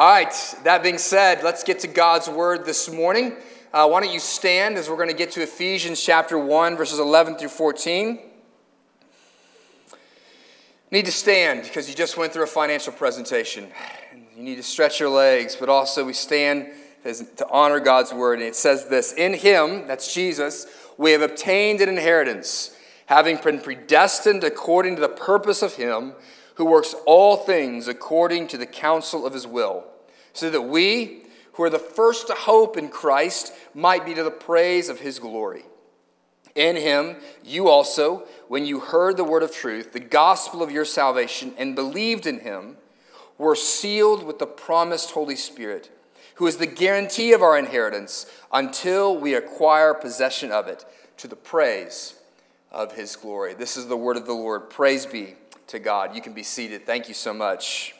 All right, that being said, let's get to God's word this morning. Uh, why don't you stand as we're going to get to Ephesians chapter 1, verses 11 through 14. Need to stand because you just went through a financial presentation. You need to stretch your legs, but also we stand to honor God's word. And it says this In Him, that's Jesus, we have obtained an inheritance, having been predestined according to the purpose of Him who works all things according to the counsel of His will, so that we, who are the first to hope in Christ, might be to the praise of His glory. In him, you also, when you heard the word of truth, the gospel of your salvation, and believed in him, were sealed with the promised Holy Spirit, who is the guarantee of our inheritance until we acquire possession of it to the praise of his glory. This is the word of the Lord. Praise be to God. You can be seated. Thank you so much.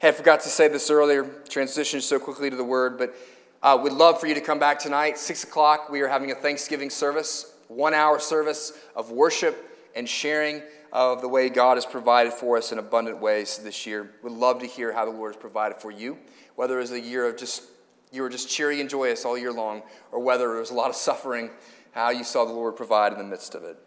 Hey, I forgot to say this earlier, transitioned so quickly to the word, but uh, we'd love for you to come back tonight. Six o'clock, we are having a Thanksgiving service, one hour service of worship and sharing of the way God has provided for us in abundant ways this year. We'd love to hear how the Lord has provided for you, whether it was a year of just you were just cheery and joyous all year long, or whether it was a lot of suffering, how you saw the Lord provide in the midst of it.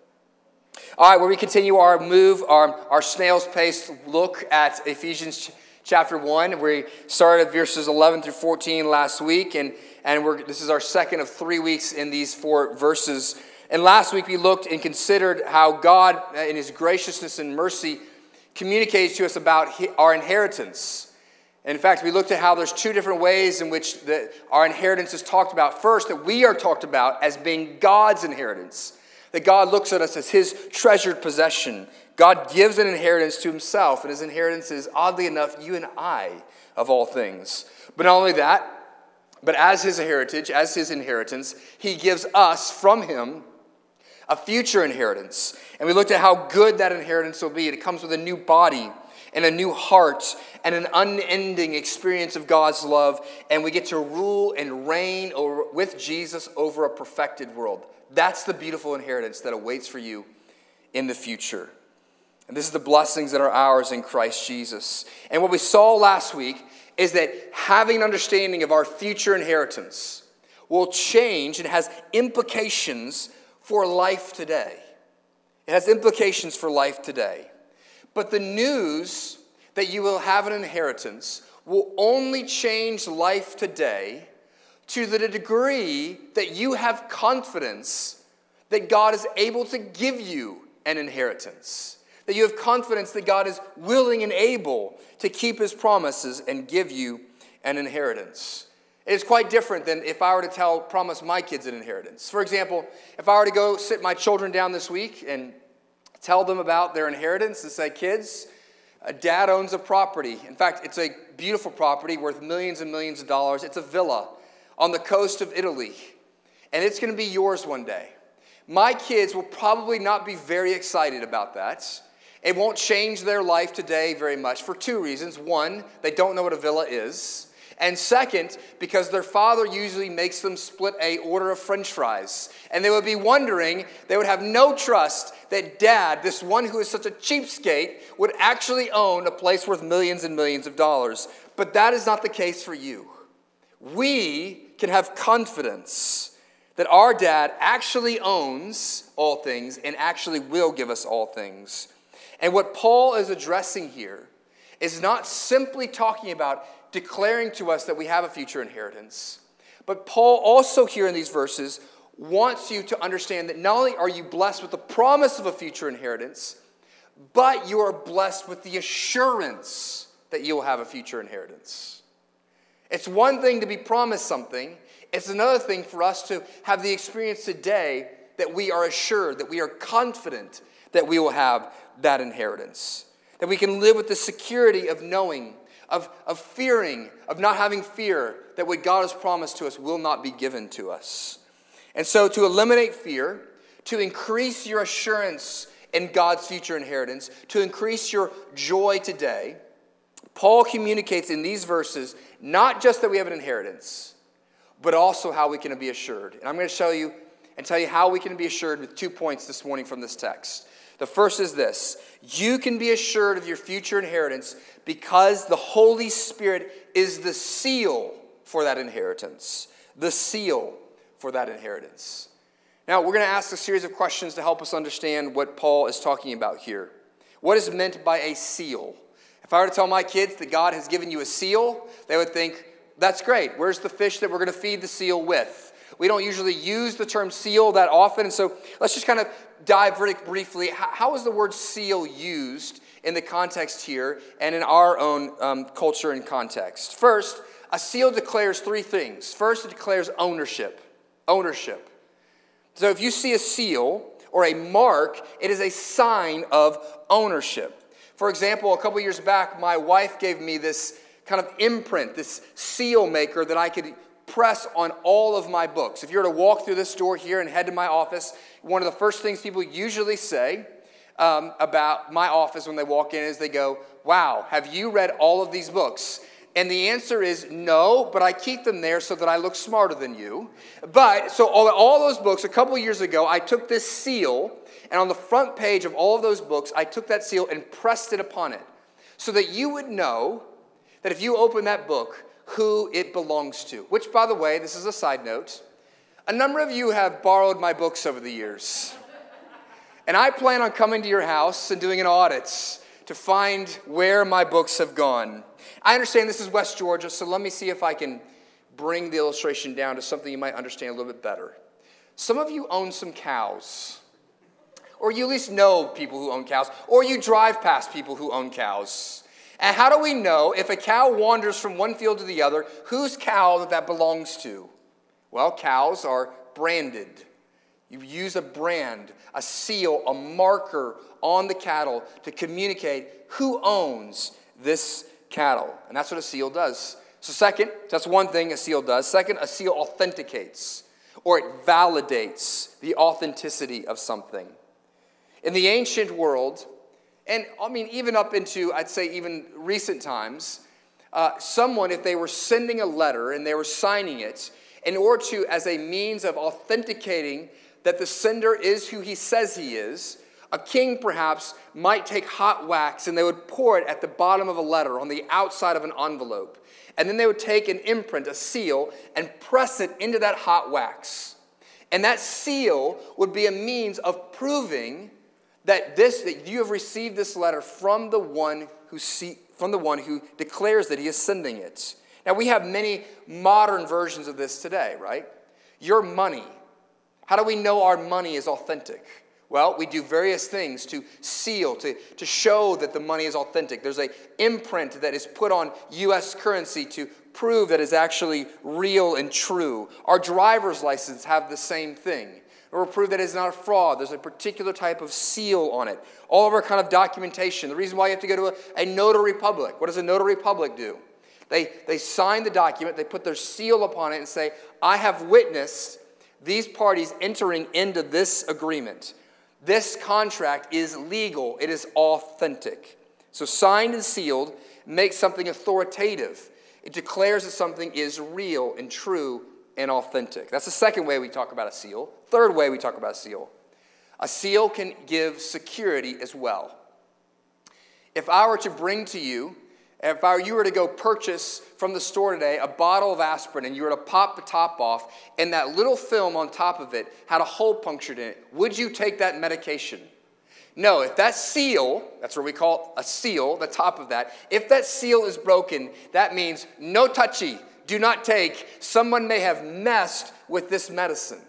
All right, where we continue our move, our, our snail's pace look at Ephesians chapter 1. We started verses 11 through 14 last week, and, and we're, this is our second of three weeks in these four verses. And last week we looked and considered how God, in His graciousness and mercy, communicates to us about our inheritance. And In fact, we looked at how there's two different ways in which the, our inheritance is talked about. First, that we are talked about as being God's inheritance, that God looks at us as His treasured possession. God gives an inheritance to Himself, and His inheritance is, oddly enough, you and I, of all things. But not only that, but as His heritage, as His inheritance, He gives us from Him a future inheritance. And we looked at how good that inheritance will be. It comes with a new body and a new heart and an unending experience of God's love. And we get to rule and reign over, with Jesus over a perfected world. That's the beautiful inheritance that awaits for you in the future. And this is the blessings that are ours in Christ Jesus. And what we saw last week is that having an understanding of our future inheritance will change and has implications for life today. It has implications for life today. But the news that you will have an inheritance will only change life today to the degree that you have confidence that God is able to give you an inheritance. That you have confidence that God is willing and able to keep his promises and give you an inheritance. It's quite different than if I were to tell, promise my kids an inheritance. For example, if I were to go sit my children down this week and tell them about their inheritance and say, kids, a dad owns a property. In fact, it's a beautiful property worth millions and millions of dollars. It's a villa on the coast of Italy, and it's going to be yours one day. My kids will probably not be very excited about that. It won't change their life today very much for two reasons. One, they don't know what a villa is. And second, because their father usually makes them split a order of french fries. And they would be wondering, they would have no trust that dad, this one who is such a cheapskate, would actually own a place worth millions and millions of dollars. But that is not the case for you. We can have confidence that our dad actually owns all things and actually will give us all things. And what Paul is addressing here is not simply talking about declaring to us that we have a future inheritance. But Paul also, here in these verses, wants you to understand that not only are you blessed with the promise of a future inheritance, but you are blessed with the assurance that you will have a future inheritance. It's one thing to be promised something, it's another thing for us to have the experience today that we are assured, that we are confident that we will have that inheritance. That we can live with the security of knowing of, of fearing, of not having fear that what God has promised to us will not be given to us. And so, to eliminate fear, to increase your assurance in God's future inheritance, to increase your joy today, Paul communicates in these verses not just that we have an inheritance, but also how we can be assured. And I'm going to show you and tell you how we can be assured with two points this morning from this text. The first is this you can be assured of your future inheritance because the Holy Spirit is the seal for that inheritance. The seal for that inheritance. Now, we're going to ask a series of questions to help us understand what Paul is talking about here. What is meant by a seal? If I were to tell my kids that God has given you a seal, they would think, that's great. Where's the fish that we're going to feed the seal with? We don't usually use the term seal that often, and so let's just kind of dive very briefly. How is the word seal used in the context here and in our own um, culture and context? First, a seal declares three things. First, it declares ownership. Ownership. So if you see a seal or a mark, it is a sign of ownership. For example, a couple years back, my wife gave me this kind of imprint, this seal maker that I could press on all of my books. If you were to walk through this door here and head to my office, one of the first things people usually say um, about my office when they walk in is they go, Wow, have you read all of these books? And the answer is no, but I keep them there so that I look smarter than you. But so all, all those books, a couple years ago, I took this seal, and on the front page of all of those books, I took that seal and pressed it upon it so that you would know that if you open that book, who it belongs to. Which, by the way, this is a side note. A number of you have borrowed my books over the years. And I plan on coming to your house and doing an audit to find where my books have gone. I understand this is West Georgia, so let me see if I can bring the illustration down to something you might understand a little bit better. Some of you own some cows, or you at least know people who own cows, or you drive past people who own cows. And how do we know if a cow wanders from one field to the other, whose cow that, that belongs to? Well, cows are branded. You use a brand, a seal, a marker on the cattle to communicate who owns this cattle. And that's what a seal does. So, second, that's one thing a seal does. Second, a seal authenticates or it validates the authenticity of something. In the ancient world, and I mean, even up into, I'd say, even recent times, uh, someone, if they were sending a letter and they were signing it, in order to, as a means of authenticating that the sender is who he says he is, a king perhaps might take hot wax and they would pour it at the bottom of a letter on the outside of an envelope. And then they would take an imprint, a seal, and press it into that hot wax. And that seal would be a means of proving that this that you have received this letter from the one who see, from the one who declares that he is sending it. Now we have many modern versions of this today, right? Your money. How do we know our money is authentic? Well, we do various things to seal, to, to show that the money is authentic. There's a imprint that is put on U.S. currency to prove that it's actually real and true. Our driver's license have the same thing. Or prove that it's not a fraud. There's a particular type of seal on it. All of our kind of documentation. The reason why you have to go to a, a notary public. What does a notary public do? They, they sign the document, they put their seal upon it and say, I have witnessed these parties entering into this agreement. This contract is legal, it is authentic. So, signed and sealed makes something authoritative. It declares that something is real and true and authentic. That's the second way we talk about a seal. Third way we talk about a seal a seal can give security as well. If I were to bring to you if I, you were to go purchase from the store today a bottle of aspirin and you were to pop the top off and that little film on top of it had a hole punctured in it, would you take that medication? No, if that seal, that's what we call a seal, the top of that, if that seal is broken, that means no touchy, do not take. Someone may have messed with this medicine.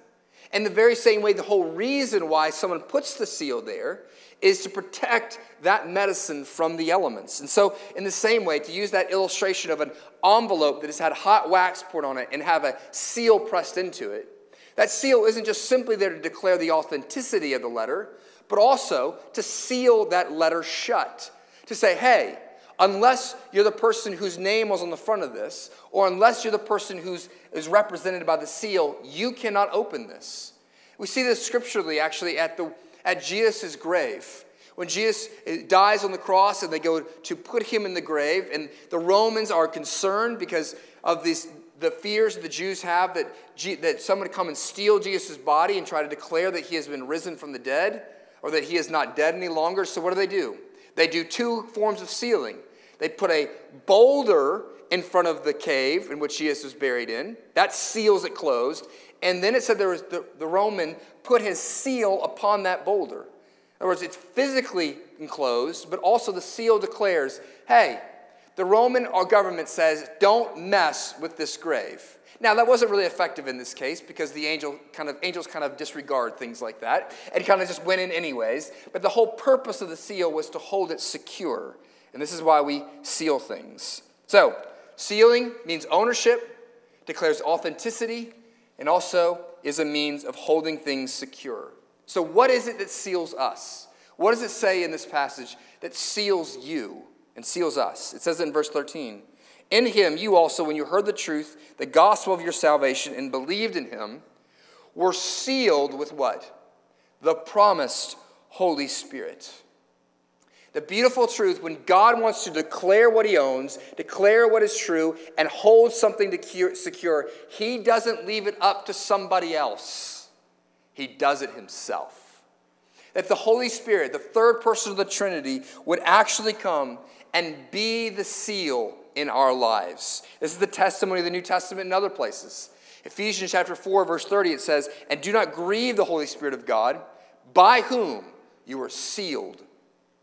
And the very same way, the whole reason why someone puts the seal there is to protect that medicine from the elements. And so, in the same way, to use that illustration of an envelope that has had hot wax poured on it and have a seal pressed into it, that seal isn't just simply there to declare the authenticity of the letter, but also to seal that letter shut. To say, hey, unless you're the person whose name was on the front of this, or unless you're the person who's is represented by the seal, you cannot open this. We see this scripturally actually at the at Jesus' grave. When Jesus eh, dies on the cross and they go to put him in the grave, and the Romans are concerned because of these, the fears the Jews have that, that someone come and steal Jesus' body and try to declare that he has been risen from the dead. or that he is not dead any longer. So, what do they do? They do two forms of sealing. They put a boulder in front of the cave in which Jesus was buried in, that seals it closed. And then it said there was the, the Roman put his seal upon that boulder. In other words, it's physically enclosed, but also the seal declares hey, the Roman uh, government says, don't mess with this grave. Now that wasn't really effective in this case because the angel kind of angels kind of disregard things like that and kind of just went in anyways. But the whole purpose of the seal was to hold it secure. And this is why we seal things. So, sealing means ownership, declares authenticity, and also is a means of holding things secure. So, what is it that seals us? What does it say in this passage that seals you and seals us? It says in verse 13 In him, you also, when you heard the truth, the gospel of your salvation, and believed in him, were sealed with what? The promised Holy Spirit. The beautiful truth when God wants to declare what he owns, declare what is true, and hold something to secure, he doesn't leave it up to somebody else. He does it himself. That the Holy Spirit, the third person of the Trinity, would actually come and be the seal in our lives. This is the testimony of the New Testament in other places. Ephesians chapter 4, verse 30, it says, And do not grieve the Holy Spirit of God, by whom you are sealed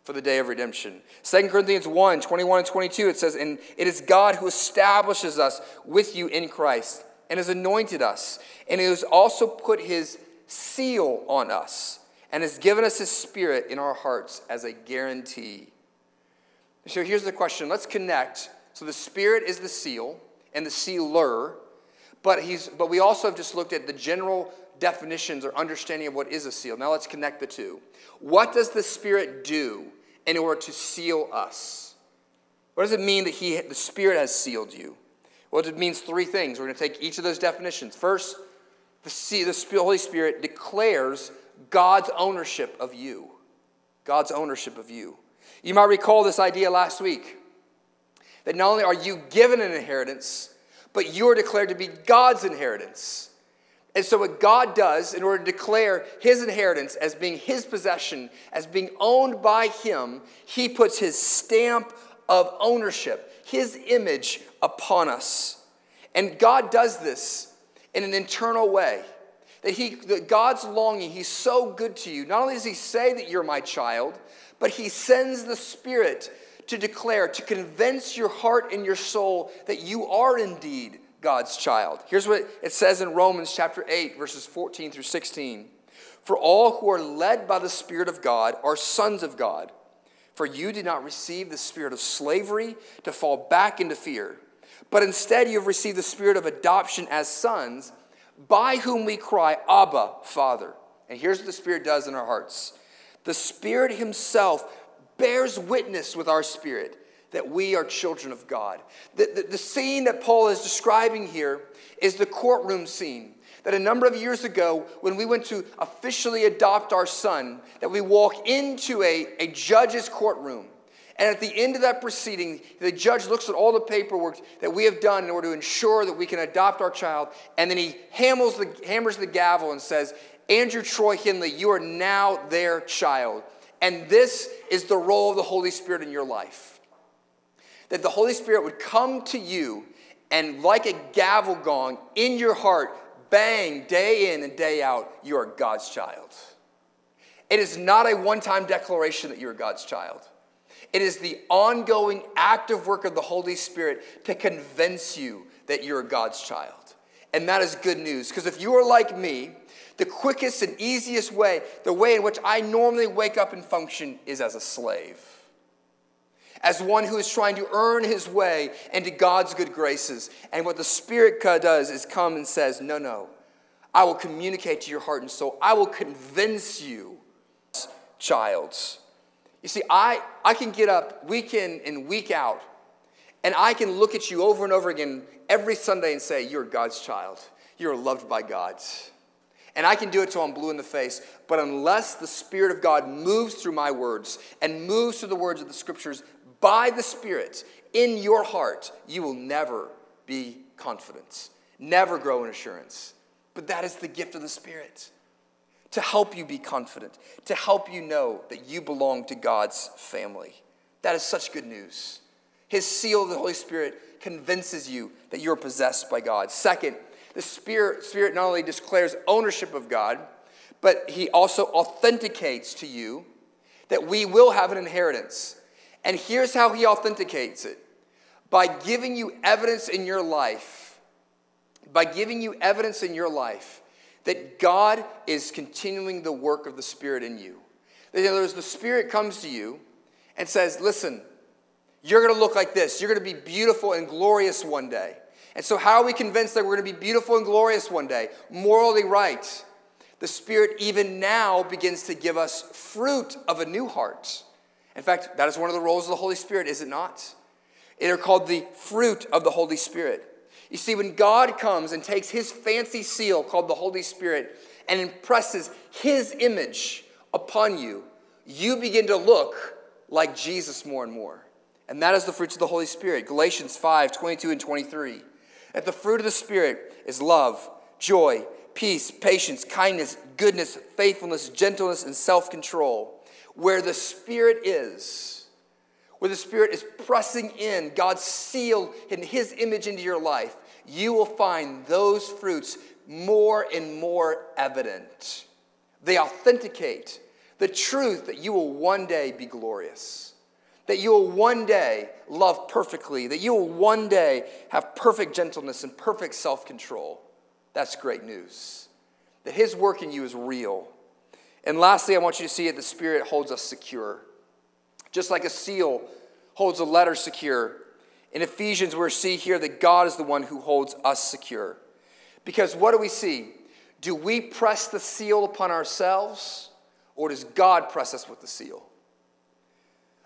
for the day of redemption. 2 Corinthians 1, 21 and 22, it says, And it is God who establishes us with you in Christ and has anointed us, and he has also put his seal on us and has given us his spirit in our hearts as a guarantee. So here's the question let's connect. So the spirit is the seal and the sealer, but, he's, but we also have just looked at the general definitions or understanding of what is a seal. Now let's connect the two. What does the spirit do in order to seal us? What does it mean that he, the spirit has sealed you? Well, it means three things. We're going to take each of those definitions. First, the, the Holy Spirit declares God's ownership of you. God's ownership of you. You might recall this idea last week that not only are you given an inheritance, but you are declared to be God's inheritance. And so, what God does in order to declare his inheritance as being his possession, as being owned by him, he puts his stamp of ownership, his image upon us. And God does this in an internal way. That he, that God's longing, he's so good to you. Not only does he say that you're my child, but he sends the Spirit to declare, to convince your heart and your soul that you are indeed God's child. Here's what it says in Romans chapter 8, verses 14 through 16. For all who are led by the Spirit of God are sons of God. For you did not receive the spirit of slavery to fall back into fear but instead you have received the spirit of adoption as sons, by whom we cry, Abba, Father. And here's what the Spirit does in our hearts the Spirit Himself bears witness with our spirit that we are children of God. The, the, the, scene that Paul is describing here is the courtroom scene. That a number of years ago, when we went to officially adopt our son, that we walk into a, a judge's courtroom and at the end of that proceeding, the judge looks at all the paperwork that we have done in order to ensure that we can adopt our child. And then he hammers the, hammers the gavel and says, Andrew Troy Hindley, you are now their child. And this is the role of the Holy Spirit in your life. That the Holy Spirit would come to you and, like a gavel gong in your heart, bang day in and day out, you are God's child. It is not a one time declaration that you are God's child. It is the ongoing active work of the Holy Spirit to convince you that you're God's child. And that is good news because if you are like me, the quickest and easiest way, the way in which I normally wake up and function, is as a slave. As one who is trying to earn his way into God's good graces. And what the Spirit does is come and says, No, no, I will communicate to your heart and soul. I will convince you, childs. You see, I, I can get up week in and week out, and I can look at you over and over again every Sunday and say, You're God's child. You're loved by God. And I can do it till I'm blue in the face. But unless the Spirit of God moves through my words and moves through the words of the Scriptures by the Spirit in your heart, you will never be confident, never grow in assurance. But that is the gift of the Spirit to help you be confident, to help you know that you belong to God's family. That is such good news. His seal of the Holy Spirit convinces you that you're possessed by God. Second, the Spirit, Spirit not only declares ownership of God, but He also authenticates to you that we will have an inheritance. And here's how He authenticates it by giving you evidence in your life, by giving you evidence in your life that God is continuing the work of the Spirit in you. In other words, the Spirit comes to you and says, Listen, you're going to look like this. You're going to be beautiful and glorious one day. And so, how are we convinced that we're going to be beautiful and glorious one day? Morally right. The Spirit, even now, begins to give us fruit of a new heart. In fact, that is one of the roles of the Holy Spirit, is it not? It are called the fruit of the Holy Spirit. You see, when God comes and takes his fancy seal called the Holy Spirit and impresses his image upon you, you begin to look like Jesus more and more. And that is the fruits of the Holy Spirit. Galatians 5 22 and 23. That the fruit of the Spirit is love, joy, peace, patience, kindness, goodness, faithfulness, gentleness, and self control. Where the Spirit is, where the Spirit is pressing in God's seal and His image into your life, you will find those fruits more and more evident. They authenticate the truth that you will one day be glorious, that you will one day love perfectly, that you will one day have perfect gentleness and perfect self control. That's great news. That His work in you is real. And lastly, I want you to see it the Spirit holds us secure. Just like a seal holds a letter secure, in Ephesians, we see here that God is the one who holds us secure. Because what do we see? Do we press the seal upon ourselves, or does God press us with the seal?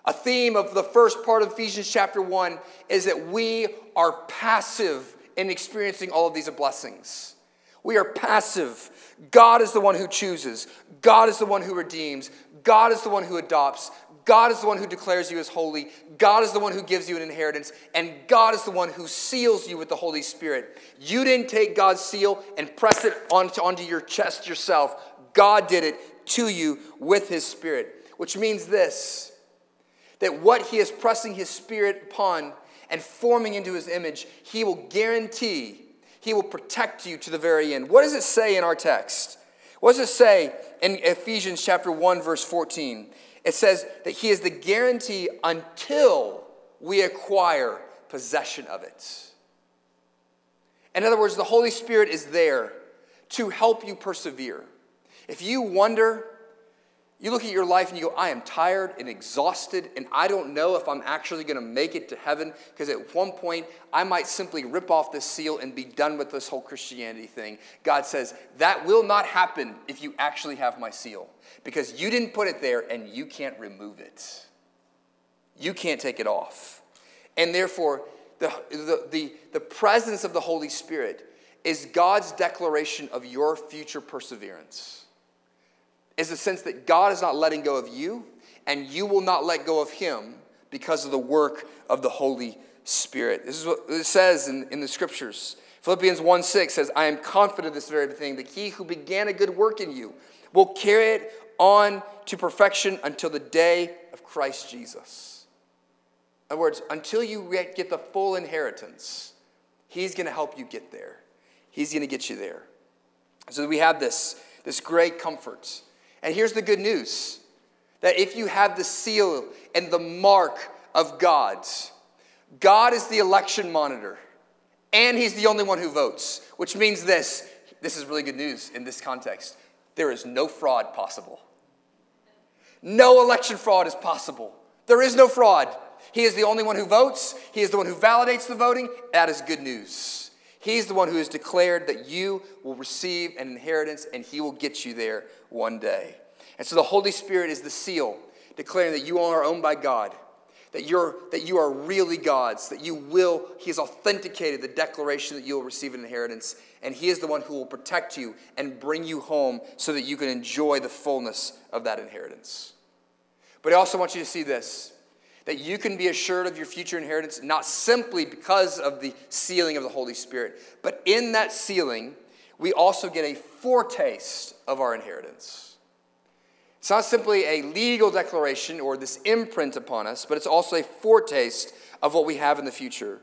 A theme of the first part of Ephesians chapter 1 is that we are passive in experiencing all of these blessings. We are passive. God is the one who chooses, God is the one who redeems, God is the one who adopts, God is the one who declares you as holy. God is the one who gives you an inheritance. And God is the one who seals you with the Holy Spirit. You didn't take God's seal and press it onto, onto your chest yourself. God did it to you with His Spirit, which means this that what He is pressing His Spirit upon and forming into His image, He will guarantee, He will protect you to the very end. What does it say in our text? What does it say in Ephesians chapter 1, verse 14? it says that He is the guarantee until we acquire possession of it. In other words, the Holy Spirit is there to help you persevere. If you wonder, you look at your life and you go, I am tired and exhausted, and I don't know if I'm actually going to make it to heaven because at one point I might simply rip off this seal and be done with this whole Christianity thing. God says, That will not happen if you actually have my seal because you didn't put it there and you can't remove it. You can't take it off. And therefore, the, the, the, the presence of the Holy Spirit is God's declaration of your future perseverance. Is the sense that God is not letting go of you, and you will not let go of Him because of the work of the Holy Spirit. This is what it says in, in the scriptures. Philippians 1 6 says, I am confident of this very thing, that he who began a good work in you will carry it on to perfection until the day of Christ Jesus. In other words, until you get the full inheritance, He's going to help you get there. He's going to get you there. So we have this, this great comfort. And here's the good news that if you have the seal and the mark of God, God is the election monitor, and He's the only one who votes, which means this this is really good news in this context there is no fraud possible. No election fraud is possible. There is no fraud. He is the only one who votes, He is the one who validates the voting. That is good news. He's the one who has declared that you will receive an inheritance and He will get you there one day. And so the Holy Spirit is the seal declaring that you are owned by God that you're that you are really God's, that you will, He has authenticated the declaration that you will receive an inheritance, and He is the one who will protect you and bring you home so that you can enjoy the fullness of that inheritance. But I also want you to see this that you can be assured of your future inheritance not simply because of the sealing of the Holy Spirit, but in that sealing, we also get a foretaste of our inheritance. It's not simply a legal declaration or this imprint upon us, but it's also a foretaste of what we have in the future.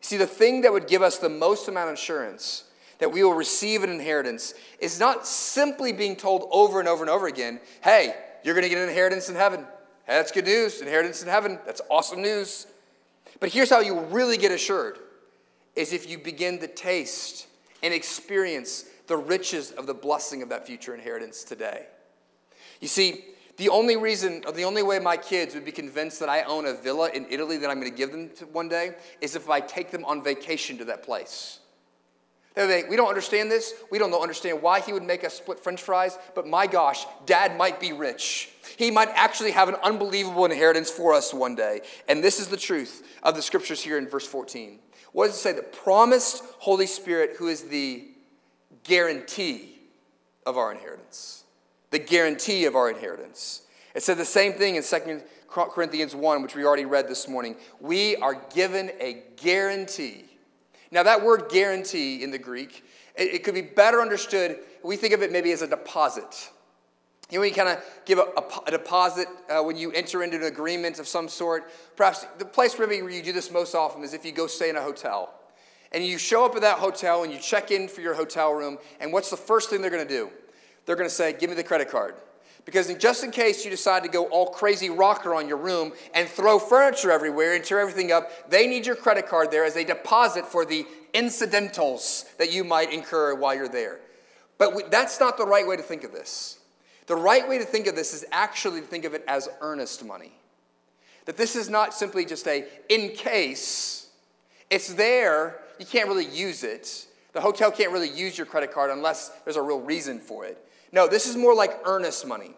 See, the thing that would give us the most amount of assurance that we will receive an inheritance is not simply being told over and over and over again, hey, you're going to get an inheritance in heaven. That's good news. Inheritance in heaven. That's awesome news. But here's how you really get assured is if you begin to taste and experience the riches of the blessing of that future inheritance today. You see, the only reason, or the only way my kids would be convinced that I own a villa in Italy that I'm going to give them one day is if I take them on vacation to that place. They, we don't understand this. We don't understand why he would make us split french fries, but my gosh, dad might be rich. He might actually have an unbelievable inheritance for us one day. And this is the truth of the scriptures here in verse 14. What does it say? The promised Holy Spirit, who is the guarantee of our inheritance. The guarantee of our inheritance. It said the same thing in 2 Corinthians 1, which we already read this morning. We are given a guarantee. Now, that word guarantee in the Greek, it, it could be better understood. We think of it maybe as a deposit. You know, you kind of give a, a, a deposit uh, when you enter into an agreement of some sort. Perhaps the place maybe where you do this most often is if you go stay in a hotel. And you show up at that hotel and you check in for your hotel room, and what's the first thing they're going to do? They're going to say, Give me the credit card. Because just in case you decide to go all crazy rocker on your room and throw furniture everywhere and tear everything up, they need your credit card there as a deposit for the incidentals that you might incur while you're there. But we, that's not the right way to think of this. The right way to think of this is actually to think of it as earnest money. That this is not simply just a in case, it's there, you can't really use it. The hotel can't really use your credit card unless there's a real reason for it. No, this is more like earnest money.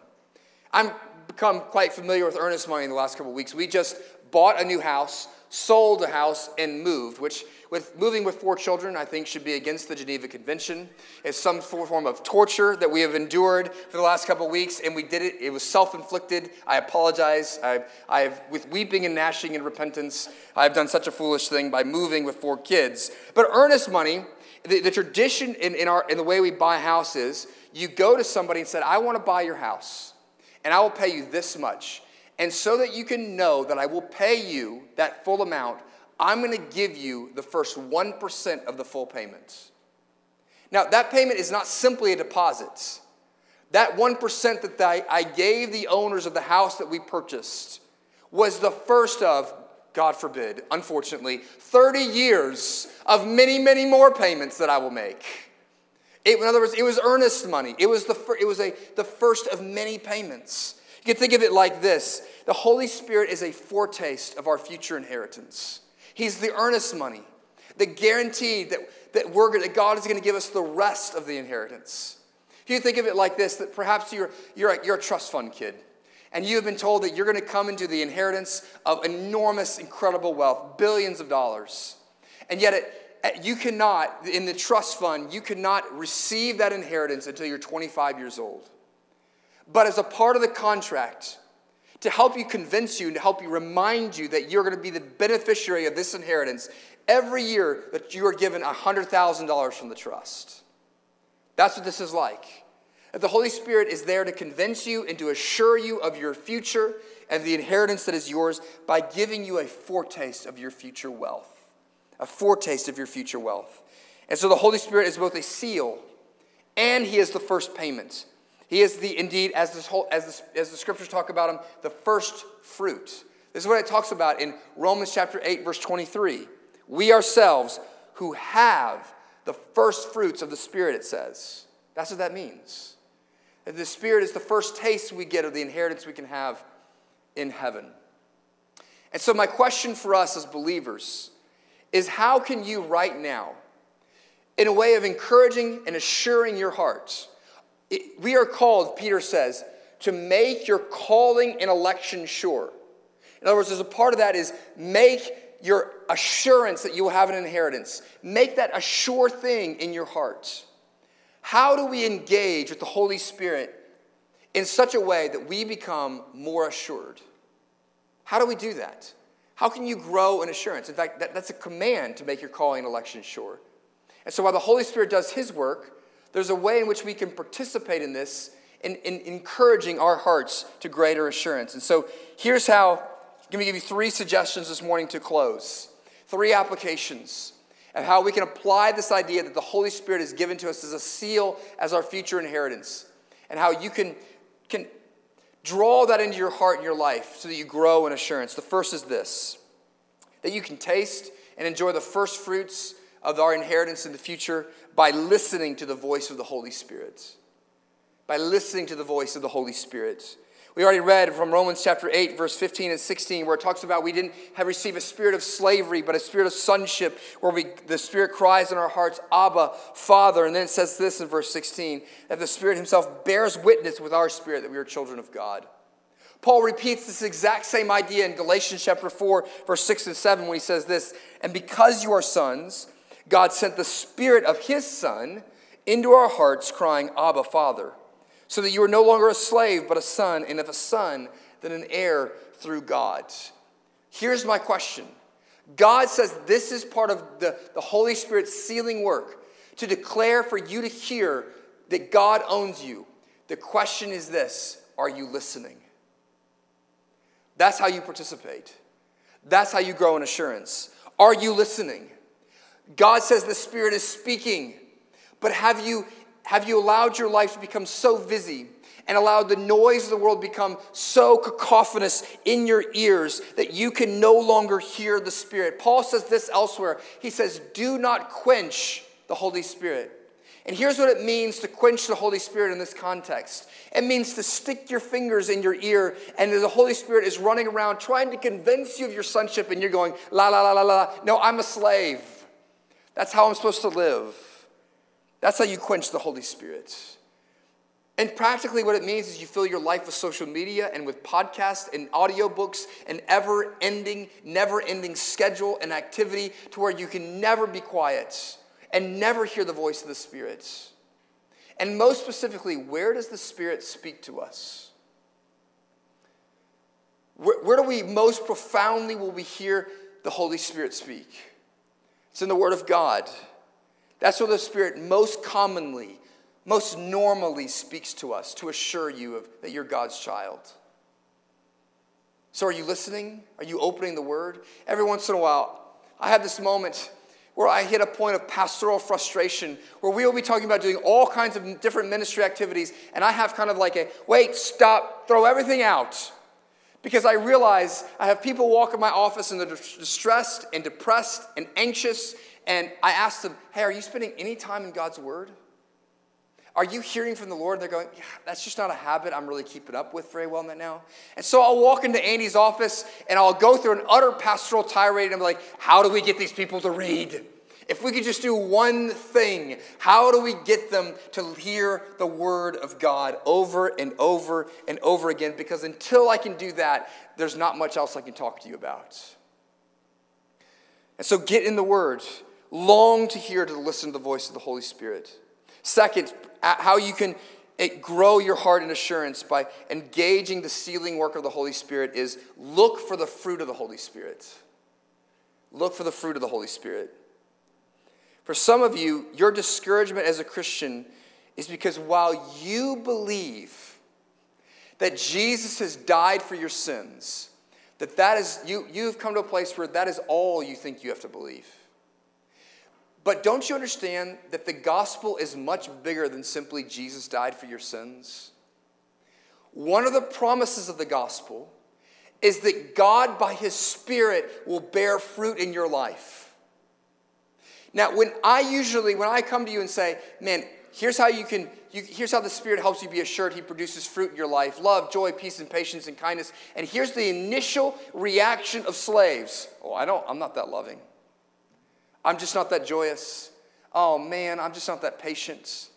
I've become quite familiar with earnest money in the last couple of weeks. We just bought a new house, sold a house, and moved, which with moving with four children, I think should be against the Geneva Convention. It's some form of torture that we have endured for the last couple of weeks, and we did it. It was self-inflicted. I apologize. I, I with weeping and gnashing and repentance, I have done such a foolish thing by moving with four kids. But earnest money, the, the tradition in, in, our, in the way we buy houses, you go to somebody and said, I want to buy your house, and I will pay you this much. And so that you can know that I will pay you that full amount, I'm going to give you the first 1% of the full payment. Now, that payment is not simply a deposit. That 1% that I gave the owners of the house that we purchased was the first of, God forbid, unfortunately, 30 years of many, many more payments that I will make. It, in other words, it was earnest money. It was, the, it was a, the first of many payments. You can think of it like this the Holy Spirit is a foretaste of our future inheritance. He's the earnest money, the guarantee that, that, we're that God is going to give us the rest of the inheritance. If you think of it like this, that perhaps you're, you're, a, you're a trust fund kid, and you have been told that you're going to come into the inheritance of enormous, incredible wealth, billions of dollars. And yet, it, eh, you cannot, in the trust fund, you cannot receive that inheritance until you're 25 years old. But as a part of the contract, to help you convince you and to help you remind you that you're going to be the beneficiary of this inheritance every year that you are given $100,000 from the trust. That's what this is like. That the Holy Spirit is there to convince you and to assure you of your future and the inheritance that is yours by giving you a foretaste of your future wealth. A foretaste of your future wealth. And so the Holy Spirit is both a seal and He is the first payment. He is the indeed, as this whole as, this, as the scriptures talk about him, the first fruit. This is what it talks about in Romans chapter 8, verse 23. We ourselves who have the first fruits of the Spirit, it says. That's what that means. That the Spirit is the first taste we get of the inheritance we can have in heaven. And so, my question for us as believers is how can you right now, in a way of encouraging and assuring your heart, it, we are called, Peter says, to make your calling and election sure. In other words, there's a part of that is make your assurance that you will have an inheritance. Make that a sure thing in your heart. How do we engage with the Holy Spirit in such a way that we become more assured? How do we do that? How can you grow in assurance? In fact, that, that's a command to make your calling and election sure. And so while the Holy Spirit does his work, There's a way in which we can participate in this in, in encouraging our hearts to greater assurance. And so here's how I'm going to give you three suggestions this morning to close. Three applications of how we can apply this idea that the Holy Spirit is given to us as a seal as our future inheritance, and how you can, can draw that into your heart and your life so that you grow in assurance. The first is this that you can taste and enjoy the first fruits of our inheritance in the future by listening to the voice of the Holy Spirit. By listening to the voice of the Holy Spirit. We already read from Romans chapter 8, verse 15 and 16, where it talks about we didn't have received a spirit of slavery, but a spirit of sonship, where we, the Spirit cries in our hearts, Abba, Father. And then it says this in verse 16 that the Spirit Himself bears witness with our spirit that we are children of God. Paul repeats this exact same idea in Galatians chapter 4, verse 6 and 7, when he says this And because you are sons, God sent the Spirit of His Son into our hearts, crying, Abba, Father so that you are no longer a slave, but a son, and if a son, then an heir through God. Here's my question God says this is part of the, the Holy Spirit's sealing work to declare for you to hear that God owns you. The question is this are you listening? That's how you participate. That's how you grow in assurance. Are you listening? God says the Spirit is speaking, but have you have you allowed your life to become so busy and allowed the noise of the world become so cacophonous in your ears that you can no longer hear the Spirit? Paul says this elsewhere. He says, Do not quench the Holy Spirit. And here's what it means to quench the Holy Spirit in this context it means to stick your fingers in your ear, and the Holy Spirit is running around trying to convince you of your sonship, and you're going, La, la, la, la, la. No, I'm a slave. That's how I'm supposed to live. That's how you quench the Holy Spirit. And practically, what it means is you fill your life with social media and with podcasts and audiobooks, and ever ending, never ending schedule and activity to where you can never be quiet and never hear the voice of the Spirit. And most specifically, where does the Spirit speak to us? Where, where do we most profoundly will we hear the Holy Spirit speak? It's in the Word of God. That's where the Spirit most commonly, most normally speaks to us to assure you of, that you're God's child. So, are you listening? Are you opening the Word? Every once in a while, I have this moment where I hit a point of pastoral frustration where we will be talking about doing all kinds of different ministry activities, and I have kind of like a wait, stop, throw everything out. Because I realize I have people walk in my office and they're distressed and depressed and anxious and I ask them, hey, are you spending any time in God's Word? Are you hearing from the Lord? And they're going, yeah, that's just not a habit I'm really keeping up with very well now. And so I'll walk into Andy's office and I'll go through an utter pastoral tirade and I'm like, how do we get these people to read? If we could just do one thing, how do we get them to hear the word of God over and over and over again? Because until I can do that, there's not much else I can talk to you about. And so get in the word. Long to hear, to listen to the voice of the Holy Spirit. Second, how you can eh, grow your heart in assurance by engaging the sealing work of the Holy Spirit is look for the fruit of the Holy Spirit. Look for the fruit of the Holy Spirit. For some of you, your discouragement as a Christian is because while you believe that Jesus has died for your sins, that that is you you've come to a place where that is all you think you have to believe. But don't you understand that the gospel is much bigger than simply Jesus died for your sins? One of the promises of the gospel is that God, by His Spirit, will bear fruit in your life. Now, when I usually, when I come to you and say, man, here's how you can, you, here's how the Spirit helps you be assured He produces fruit in your life love, joy, peace, and patience and kindness. And here's the initial reaction of slaves Oh, I don't, I'm not that loving. I'm just not that joyous. Oh man, I'm just not that patient.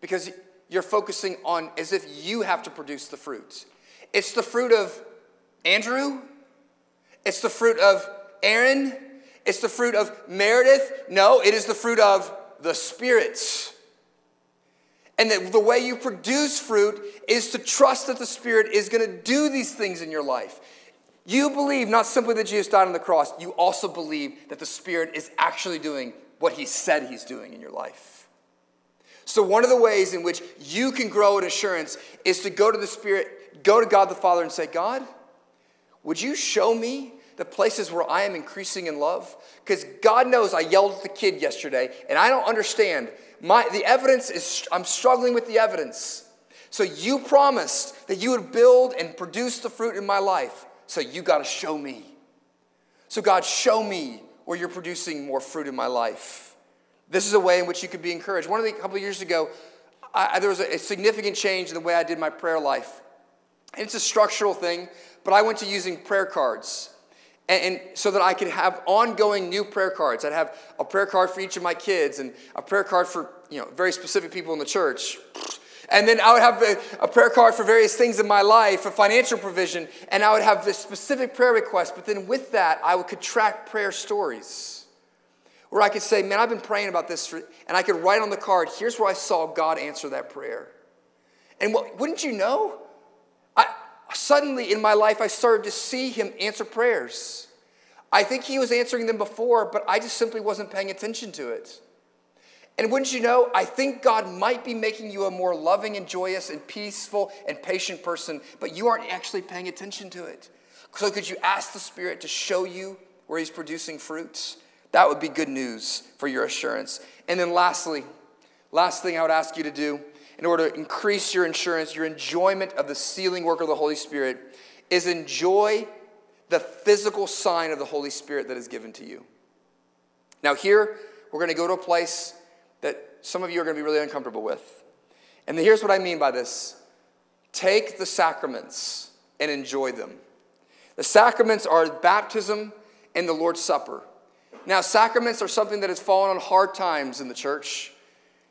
Because you're focusing on as if you have to produce the fruit. It's the fruit of Andrew, it's the fruit of Aaron, it's the fruit of Meredith. No, it is the fruit of the spirits. And that the way you produce fruit is to trust that the Spirit is going to do these things in your life. You believe not simply that Jesus died on the cross, you also believe that the Spirit is actually doing what He said He's doing in your life. So, one of the ways in which you can grow in assurance is to go to the Spirit, go to God the Father, and say, God, would you show me the places where I am increasing in love? Because God knows I yelled at the kid yesterday and I don't understand. My, the evidence is, I'm struggling with the evidence. So you promised that you would build and produce the fruit in my life. So you got to show me. So, God, show me where you're producing more fruit in my life. This is a way in which you could be encouraged. One of the, couple of years ago, I, there was a, a significant change in the way I did my prayer life. And it's a structural thing, but I went to using prayer cards. And, so that I could have ongoing new prayer cards. I'd have a prayer card for each of my kids and a prayer card for you know very specific people in the church. And then I would have a, a prayer card for various things in my life, for financial provision, and I would have this specific prayer request. But then with that, I would could track prayer stories where I could say, Man, I've been praying about this, for, and I could write on the card, here's where I saw God answer that prayer. And what, wouldn't you know? Suddenly in my life, I started to see Him answer prayers. I think He was answering them before, but I just simply wasn't paying attention to it. And wouldn't you know, I think God might be making you a more loving and joyous and peaceful and patient person, but you aren't actually paying attention to it. So, could you ask the Spirit to show you where He's producing fruits? That would be good news for your assurance. And then, lastly, last thing I would ask you to do in order to increase your insurance, your enjoyment of the sealing work of the Holy Spirit, is enjoy the physical sign of the Holy Spirit that is given to you. Now, here, we're going to go to a place that some of you are going to be really uncomfortable with. And here's what I mean by this take the sacraments and enjoy them. The sacraments are baptism and the Lord's Supper. Now, sacraments are something that has fallen on hard times in the church.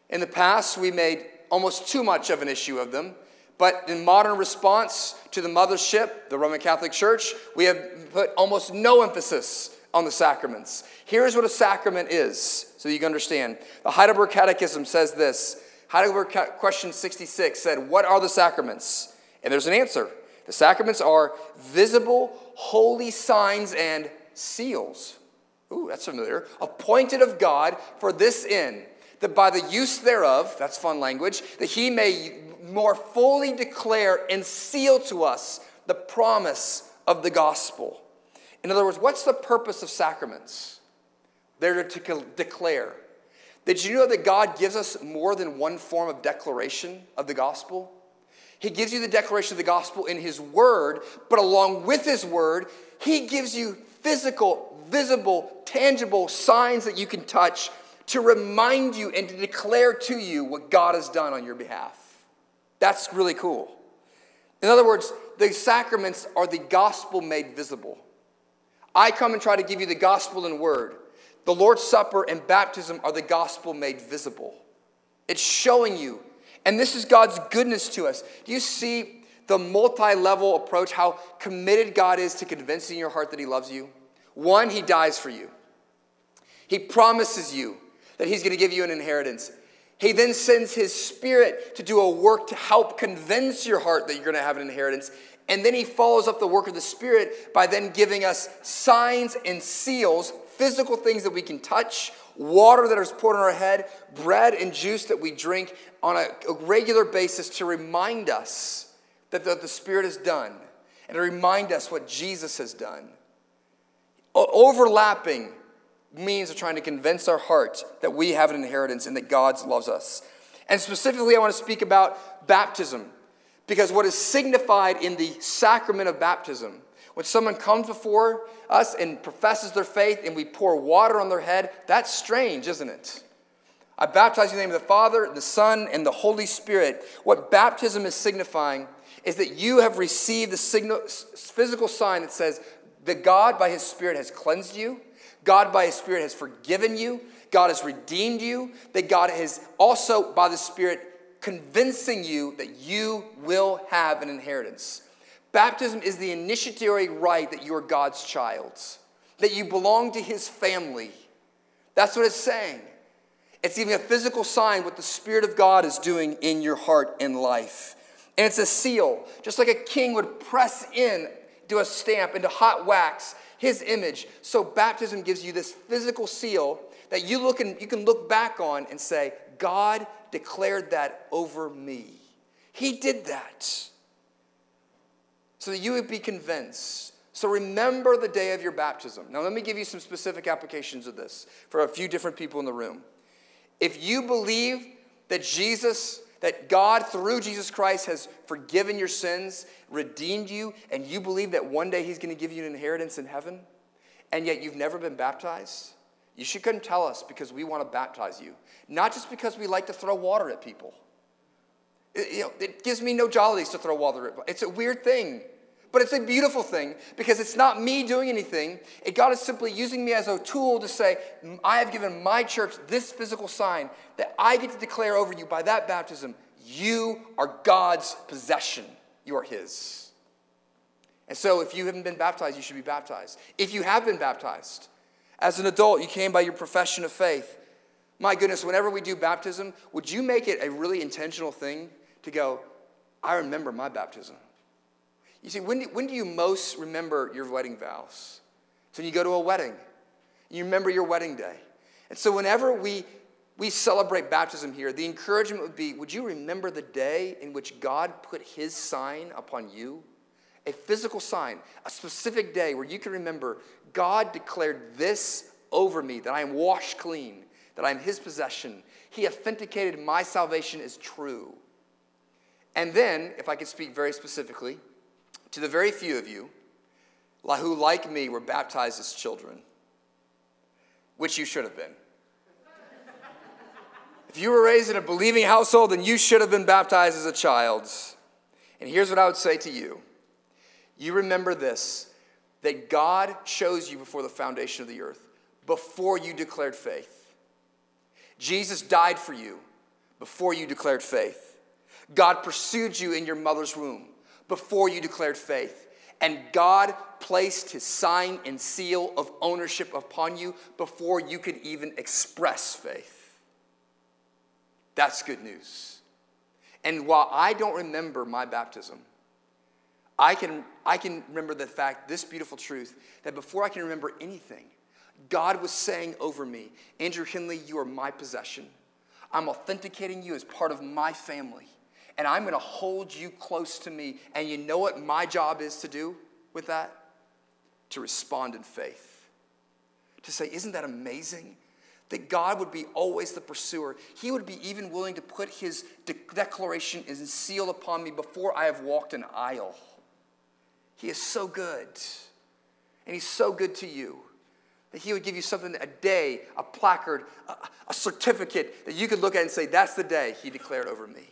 In the past, we made almost too much of an issue of them. But in modern response to the mothership, the Roman Catholic Church, we have put almost no emphasis on the sacraments. Here's what a sacrament is, so you can understand. The Heidelberg Catechism says this Heidelberg question 66 said, What are the sacraments? And there's an answer. The sacraments are visible, holy signs and seals. Ooh, that's familiar. Appointed of God for this end, that by the use thereof, that's fun language, that he may more fully declare and seal to us the promise of the gospel. In other words, what's the purpose of sacraments? They're to declare. Did you know that God gives us more than one form of declaration of the gospel? He gives you the declaration of the gospel in His Word, but along with His Word, He gives you physical, visible, tangible signs that you can touch to remind you and to declare to you what God has done on your behalf. That's really cool. In other words, the sacraments are the gospel made visible. I come and try to give you the gospel in word. The Lord's Supper and baptism are the gospel made visible. It's showing you. And this is God's goodness to us. Do you see the multi level approach, how committed God is to convincing your heart that He loves you? One, He dies for you, He promises you that He's going to give you an inheritance. He then sends His Spirit to do a work to help convince your heart that you're going to have an inheritance. And then he follows up the work of the Spirit by then giving us signs and seals, physical things that we can touch, water that is poured on our head, bread and juice that we drink on a, regular basis to remind us that the, Spirit has done and to remind us what Jesus has done. Overlapping means of trying to convince our heart that we have an inheritance and that God loves us. And specifically, I want to speak about baptism. Because what is signified in the sacrament of baptism, when someone comes before us and professes their faith and we pour water on their head, that's strange, isn't it? I baptize you in the name of the Father, the Son, and the Holy Spirit. What baptism is signifying is that you have received the signal, physical sign that says that God, by His Spirit, has cleansed you, God, by His Spirit, has forgiven you, God has redeemed you, that God has also, by the Spirit, convincing you that you will have an inheritance. Baptism is the initiatory rite that you are God's child, that you belong to his family. That's what it's saying. It's even a physical sign what the Spirit of God is doing in your heart and life. And it's a seal, just like a king would press in to a stamp into hot wax his image. So baptism gives you this physical seal that you look and you can look back on and say, God declared that over me. He did that so that you would be convinced. So remember the day of your baptism. Now, let me give you some specific applications of this for a few different people in the room. If you believe that Jesus, that God through Jesus Christ has forgiven your sins, redeemed you, and you believe that one day He's going to give you an inheritance in heaven, and yet you've never been baptized, you should come tell us because we want to baptize you. Not just because we like to throw water at people. It, you know, it gives me no jollies to throw water at It's a weird thing. But it's a beautiful thing because it's not me doing anything. God is simply using me as a tool to say, I have given my church this physical sign that I get to declare over you by that baptism. You are God's possession, you are His. And so, if you haven't been baptized, you should be baptized. If you have been baptized, as an adult, you came by your profession of faith. My goodness, whenever we do baptism, would you make it a really intentional thing to go, I remember my baptism? You see, when do, when do you most remember your wedding vows? It's when you go to a wedding. You remember your wedding day. And so whenever we, we celebrate baptism here, the encouragement would be would you remember the day in which God put his sign upon you? A physical sign, a specific day where you can remember God declared this over me that I am washed clean, that I am his possession. He authenticated my salvation as true. And then, if I could speak very specifically, to the very few of you who, like me, were baptized as children, which you should have been. if you were raised in a believing household, then you should have been baptized as a child. And here's what I would say to you you remember this that God chose you before the foundation of the earth, before you declared faith. Jesus died for you before you declared faith. God pursued you in your mother's womb before you declared faith. And God placed his sign and seal of ownership upon you before you could even express faith. That's good news. And while I don't remember my baptism, I can, I can remember the fact, this beautiful truth, that before I can remember anything, God was saying over me, Andrew Henley, you are my possession. I'm authenticating you as part of my family and I'm going to hold you close to me. And you know what my job is to do with that? To respond in faith. To say, isn't that amazing? That God would be always the pursuer. He would be even willing to put his de- declaration and seal upon me before I have walked an aisle. He is so good. And he's so good to you that he would give you something a day, a placard, a, a certificate that you could look at and say, That's the day he declared over me.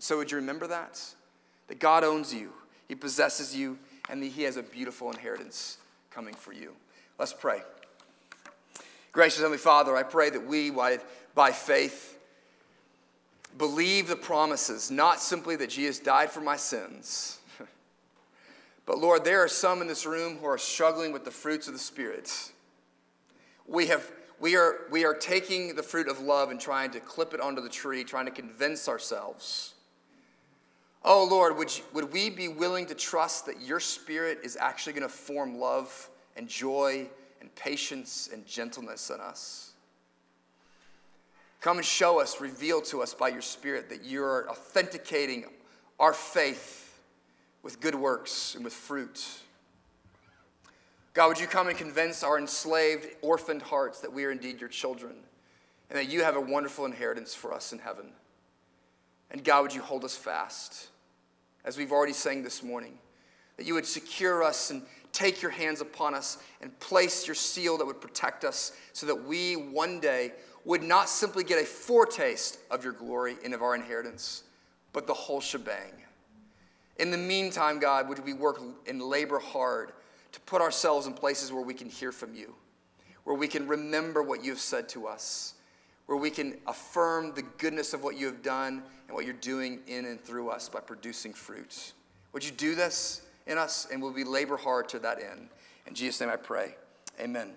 So, would you remember that? That God owns you, He possesses you, and that He has a beautiful inheritance coming for you. Let's pray. Gracious Heavenly Father, I pray that we, by faith, believe the promises, not simply that Jesus died for my sins, but Lord, there are some in this room who are struggling with the fruits of the Spirit. We have we are, we are taking the fruit of love and trying to clip it onto the tree, trying to convince ourselves Oh Lord, would, you, would we be willing to trust that your spirit is actually going to form love and joy and patience and gentleness in us? Come and show us, reveal to us by your spirit that you're authenticating our faith with good works and with fruit. God, would you come and convince our enslaved, orphaned hearts that we are indeed your children and that you have a wonderful inheritance for us in heaven? And God, would you hold us fast, as we've already sang this morning, that you would secure us and take your hands upon us and place your seal that would protect us so that we one day would not simply get a foretaste of your glory and of our inheritance, but the whole shebang. In the meantime, God, would we work and labor hard to put ourselves in places where we can hear from you, where we can remember what you've said to us, where we can affirm the goodness of what you have done and what you're doing in and through us by producing fruit. Would you do this in us? And will we labor hard to that end? In Jesus' name I pray. Amen.